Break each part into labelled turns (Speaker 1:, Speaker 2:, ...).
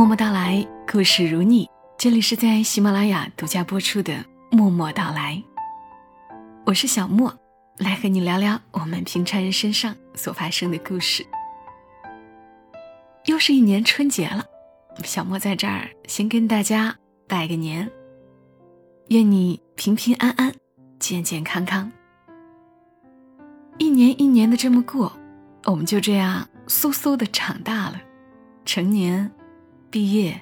Speaker 1: 默默到来，故事如你。这里是在喜马拉雅独家播出的《默默到来》，我是小莫，来和你聊聊我们平常人身上所发生的故事。又是一年春节了，小莫在这儿先跟大家拜个年，愿你平平安安、健健康康。一年一年的这么过，我们就这样嗖嗖的长大了，成年。毕业，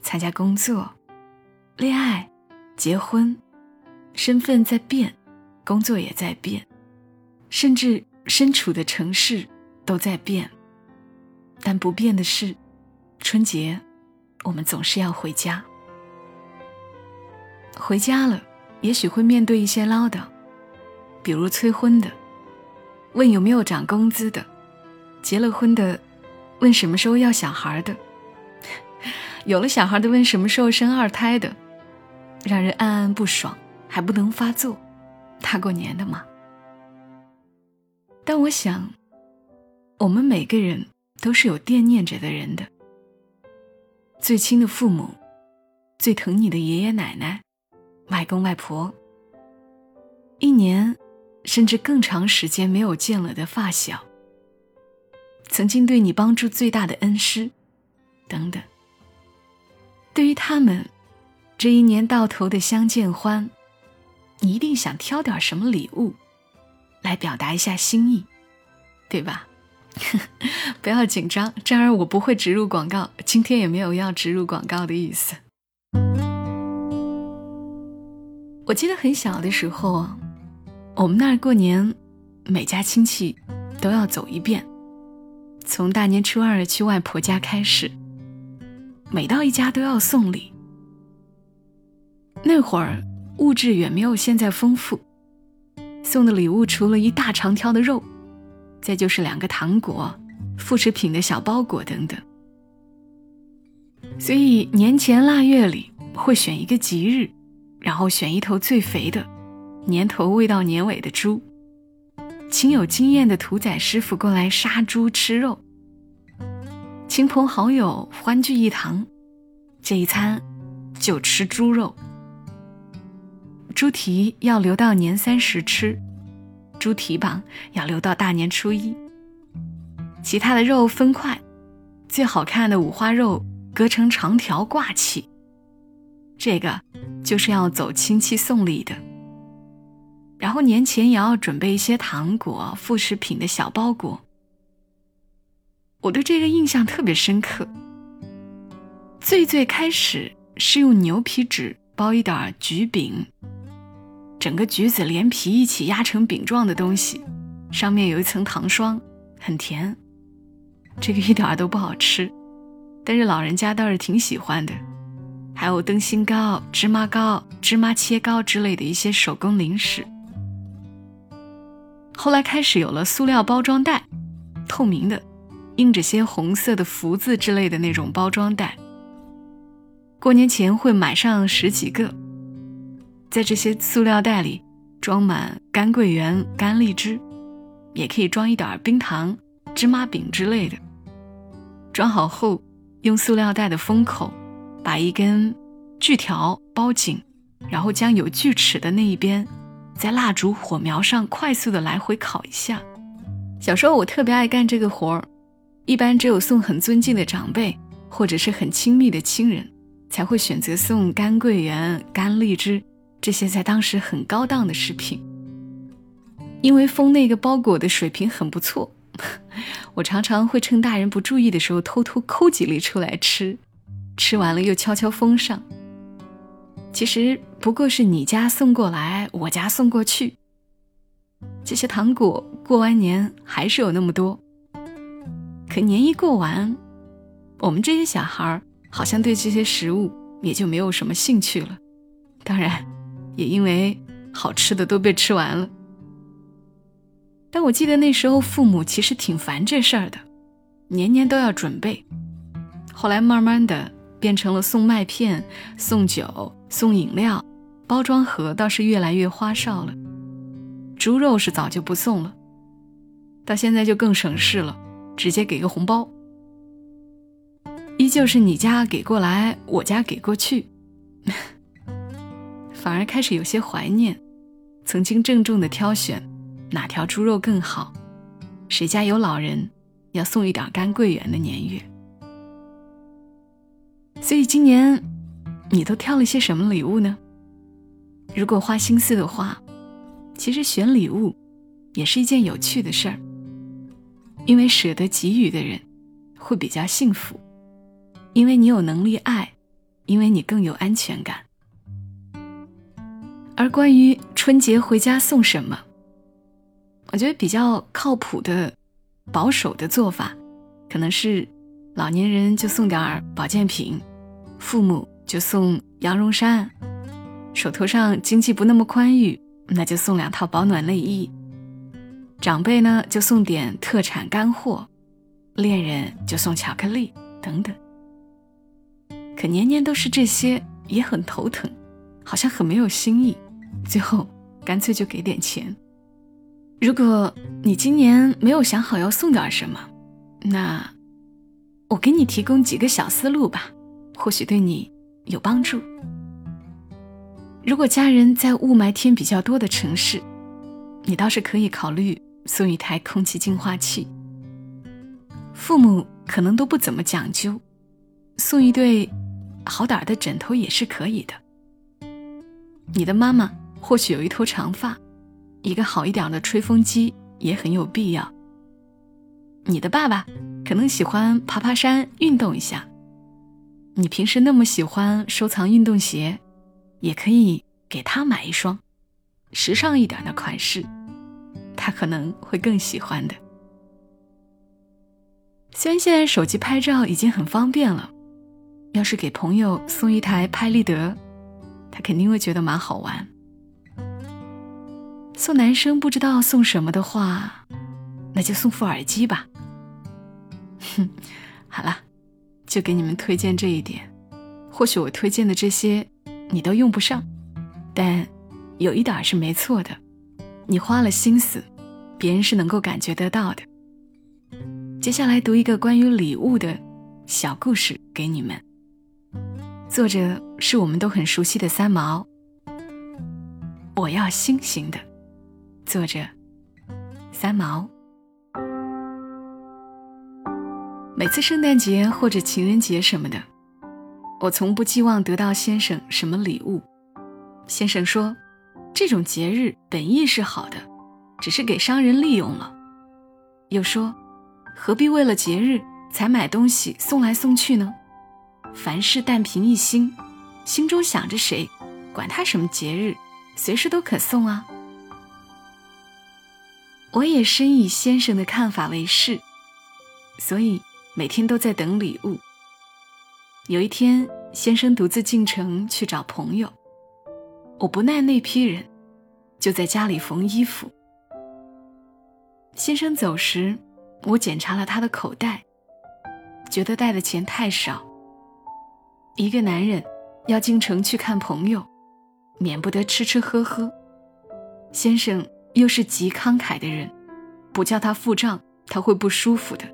Speaker 1: 参加工作，恋爱，结婚，身份在变，工作也在变，甚至身处的城市都在变。但不变的是，春节，我们总是要回家。回家了，也许会面对一些唠叨，比如催婚的，问有没有涨工资的；结了婚的，问什么时候要小孩的。有了小孩的问什么时候生二胎的，让人暗暗不爽，还不能发作，大过年的嘛。但我想，我们每个人都是有惦念着的人的，最亲的父母，最疼你的爷爷奶奶、外公外婆，一年甚至更长时间没有见了的发小，曾经对你帮助最大的恩师，等等。对于他们，这一年到头的相见欢，你一定想挑点什么礼物，来表达一下心意，对吧？不要紧张，这儿我不会植入广告，今天也没有要植入广告的意思。我记得很小的时候，我们那儿过年，每家亲戚都要走一遍，从大年初二去外婆家开始。每到一家都要送礼。那会儿物质远没有现在丰富，送的礼物除了一大长条的肉，再就是两个糖果、副食品的小包裹等等。所以年前腊月里会选一个吉日，然后选一头最肥的，年头未到年尾的猪，请有经验的屠宰师傅过来杀猪吃肉。亲朋好友欢聚一堂，这一餐就吃猪肉。猪蹄要留到年三十吃，猪蹄膀要留到大年初一。其他的肉分块，最好看的五花肉割成长条挂起。这个就是要走亲戚送礼的。然后年前也要准备一些糖果、副食品的小包裹。我对这个印象特别深刻。最最开始是用牛皮纸包一点橘饼，整个橘子连皮一起压成饼状的东西，上面有一层糖霜，很甜。这个一点都不好吃，但是老人家倒是挺喜欢的。还有灯芯糕、芝麻糕、芝麻切糕之类的一些手工零食。后来开始有了塑料包装袋，透明的。印着些红色的福字之类的那种包装袋，过年前会买上十几个，在这些塑料袋里装满干桂圆、干荔枝，也可以装一点冰糖、芝麻饼之类的。装好后，用塑料袋的封口把一根锯条包紧，然后将有锯齿的那一边在蜡烛火苗上快速的来回烤一下。小时候我特别爱干这个活儿。一般只有送很尊敬的长辈或者是很亲密的亲人，才会选择送干桂圆、干荔枝这些在当时很高档的食品。因为封那个包裹的水平很不错，我常常会趁大人不注意的时候偷偷抠几粒出来吃，吃完了又悄悄封上。其实不过是你家送过来，我家送过去。这些糖果过完年还是有那么多。可年一过完，我们这些小孩好像对这些食物也就没有什么兴趣了。当然，也因为好吃的都被吃完了。但我记得那时候父母其实挺烦这事儿的，年年都要准备。后来慢慢的变成了送麦片、送酒、送饮料，包装盒倒是越来越花哨了。猪肉是早就不送了，到现在就更省事了。直接给个红包。依旧是你家给过来，我家给过去，反而开始有些怀念曾经郑重的挑选哪条猪肉更好，谁家有老人要送一点干桂圆的年月。所以今年你都挑了些什么礼物呢？如果花心思的话，其实选礼物也是一件有趣的事儿，因为舍得给予的人会比较幸福。因为你有能力爱，因为你更有安全感。而关于春节回家送什么，我觉得比较靠谱的、保守的做法，可能是老年人就送点保健品，父母就送羊绒衫，手头上经济不那么宽裕，那就送两套保暖内衣。长辈呢就送点特产干货，恋人就送巧克力等等。可年年都是这些，也很头疼，好像很没有新意。最后干脆就给点钱。如果你今年没有想好要送点什么，那我给你提供几个小思路吧，或许对你有帮助。如果家人在雾霾天比较多的城市，你倒是可以考虑送一台空气净化器。父母可能都不怎么讲究，送一对。好点儿的枕头也是可以的。你的妈妈或许有一头长发，一个好一点的吹风机也很有必要。你的爸爸可能喜欢爬爬山、运动一下，你平时那么喜欢收藏运动鞋，也可以给他买一双，时尚一点的款式，可能会更喜欢的。虽然现在手机拍照已经很方便了。要是给朋友送一台拍立得，他肯定会觉得蛮好玩。送男生不知道送什么的话，那就送副耳机吧。哼，好了，就给你们推荐这一点。或许我推荐的这些你都用不上，但有一点是没错的，你花了心思，别人是能够感觉得到的。接下来读一个关于礼物的小故事给你们。作者是我们都很熟悉的三毛。我要星星的，作者三毛。每次圣诞节或者情人节什么的，我从不寄望得到先生什么礼物。先生说，这种节日本意是好的，只是给商人利用了。又说，何必为了节日才买东西送来送去呢？凡事但凭一心，心中想着谁，管他什么节日，随时都可送啊。我也深以先生的看法为是，所以每天都在等礼物。有一天，先生独自进城去找朋友，我不耐那批人，就在家里缝衣服。先生走时，我检查了他的口袋，觉得带的钱太少。一个男人要进城去看朋友，免不得吃吃喝喝。先生又是极慷慨的人，不叫他付账，他会不舒服的。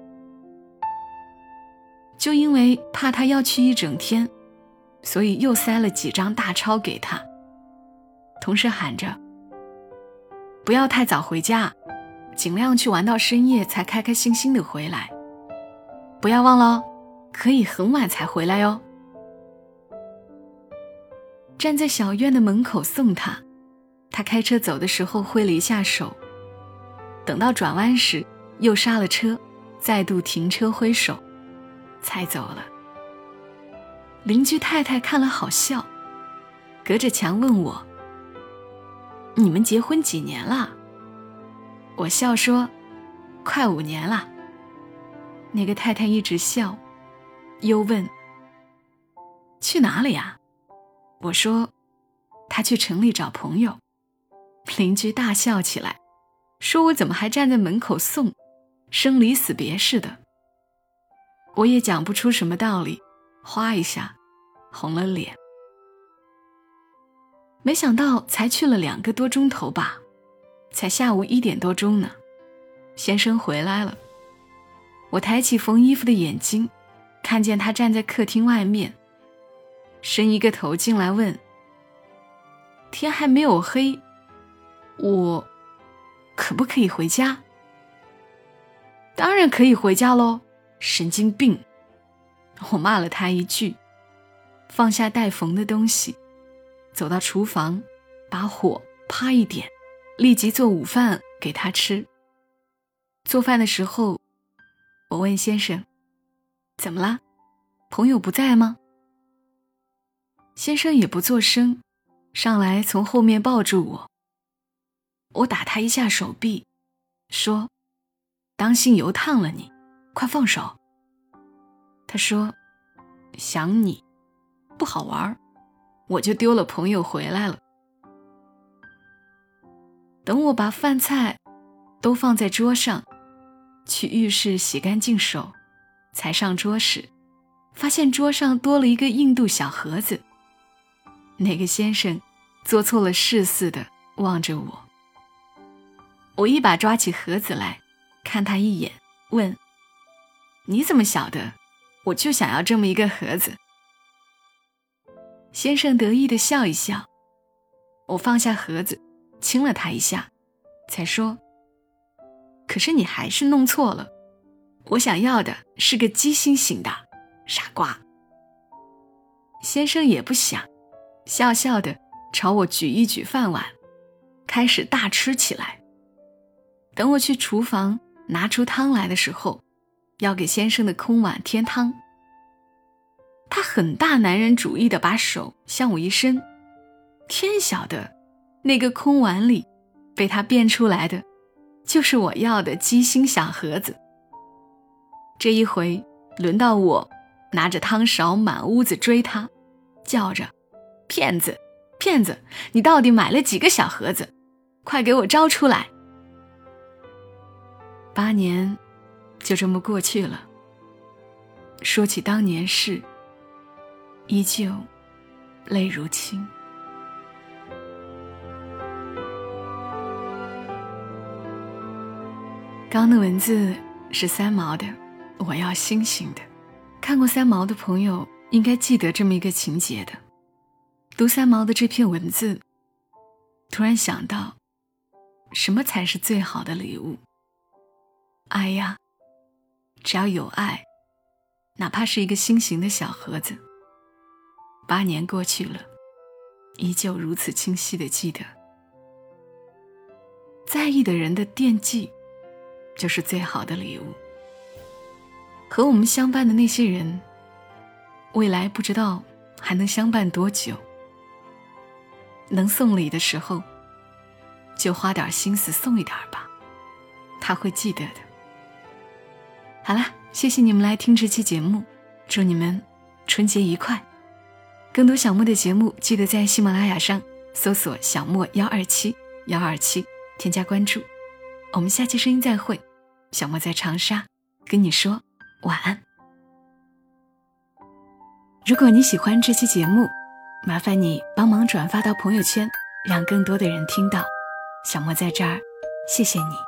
Speaker 1: 就因为怕他要去一整天，所以又塞了几张大钞给他，同时喊着：“不要太早回家，尽量去玩到深夜才开开心心的回来。不要忘了，可以很晚才回来哟。”站在小院的门口送他，他开车走的时候挥了一下手，等到转弯时又刹了车，再度停车挥手，才走了。邻居太太看了好笑，隔着墙问我：“你们结婚几年了？”我笑说：“快五年了。”那个太太一直笑，又问：“去哪里呀？”我说：“他去城里找朋友。”邻居大笑起来，说：“我怎么还站在门口送，生离死别似的？”我也讲不出什么道理，哗一下，红了脸。没想到才去了两个多钟头吧，才下午一点多钟呢，先生回来了。我抬起缝衣服的眼睛，看见他站在客厅外面，伸一个头进来问：“天还没有黑，我可不可以回家？”“当然可以回家喽，神经病！”我骂了他一句，放下待缝的东西，走到厨房，把火啪一点，立即做午饭给他吃。做饭的时候，我问先生：“怎么啦？朋友不在吗？”先生也不作声，上来从后面抱住我。我打他一下手臂，说：“当心油烫了你，快放手。”他说：“想你，不好玩我就丢了朋友回来了。”等我把饭菜都放在桌上。去浴室洗干净手，才上桌时，发现桌上多了一个印度小盒子。那个先生做错了事似的望着我。我一把抓起盒子来，看他一眼，问：“你怎么晓得？我就想要这么一个盒子。”先生得意的笑一笑。我放下盒子，亲了他一下，才说。可是你还是弄错了，我想要的是个鸡心型的，傻瓜。先生也不想，笑笑的朝我举一举饭碗，开始大吃起来。等我去厨房拿出汤来的时候，要给先生的空碗添汤。他很大男人主义的把手向我一伸，天晓得，那个空碗里被他变出来的。就是我要的鸡心小盒子。这一回轮到我拿着汤勺满屋子追他，叫着：“骗子，骗子！你到底买了几个小盒子？快给我招出来！”八年就这么过去了。说起当年事，依旧泪如倾。刚的文字是三毛的，我要星星的。看过三毛的朋友应该记得这么一个情节的。读三毛的这篇文字，突然想到，什么才是最好的礼物？爱呀！只要有爱，哪怕是一个心形的小盒子。八年过去了，依旧如此清晰的记得，在意的人的惦记。就是最好的礼物。和我们相伴的那些人，未来不知道还能相伴多久。能送礼的时候，就花点心思送一点吧，他会记得的。好啦，谢谢你们来听这期节目，祝你们春节愉快。更多小莫的节目，记得在喜马拉雅上搜索“小莫幺二七幺二七”，添加关注。我们下期声音再会。小莫在长沙跟你说晚安。如果你喜欢这期节目，麻烦你帮忙转发到朋友圈，让更多的人听到。小莫在这儿，谢谢你。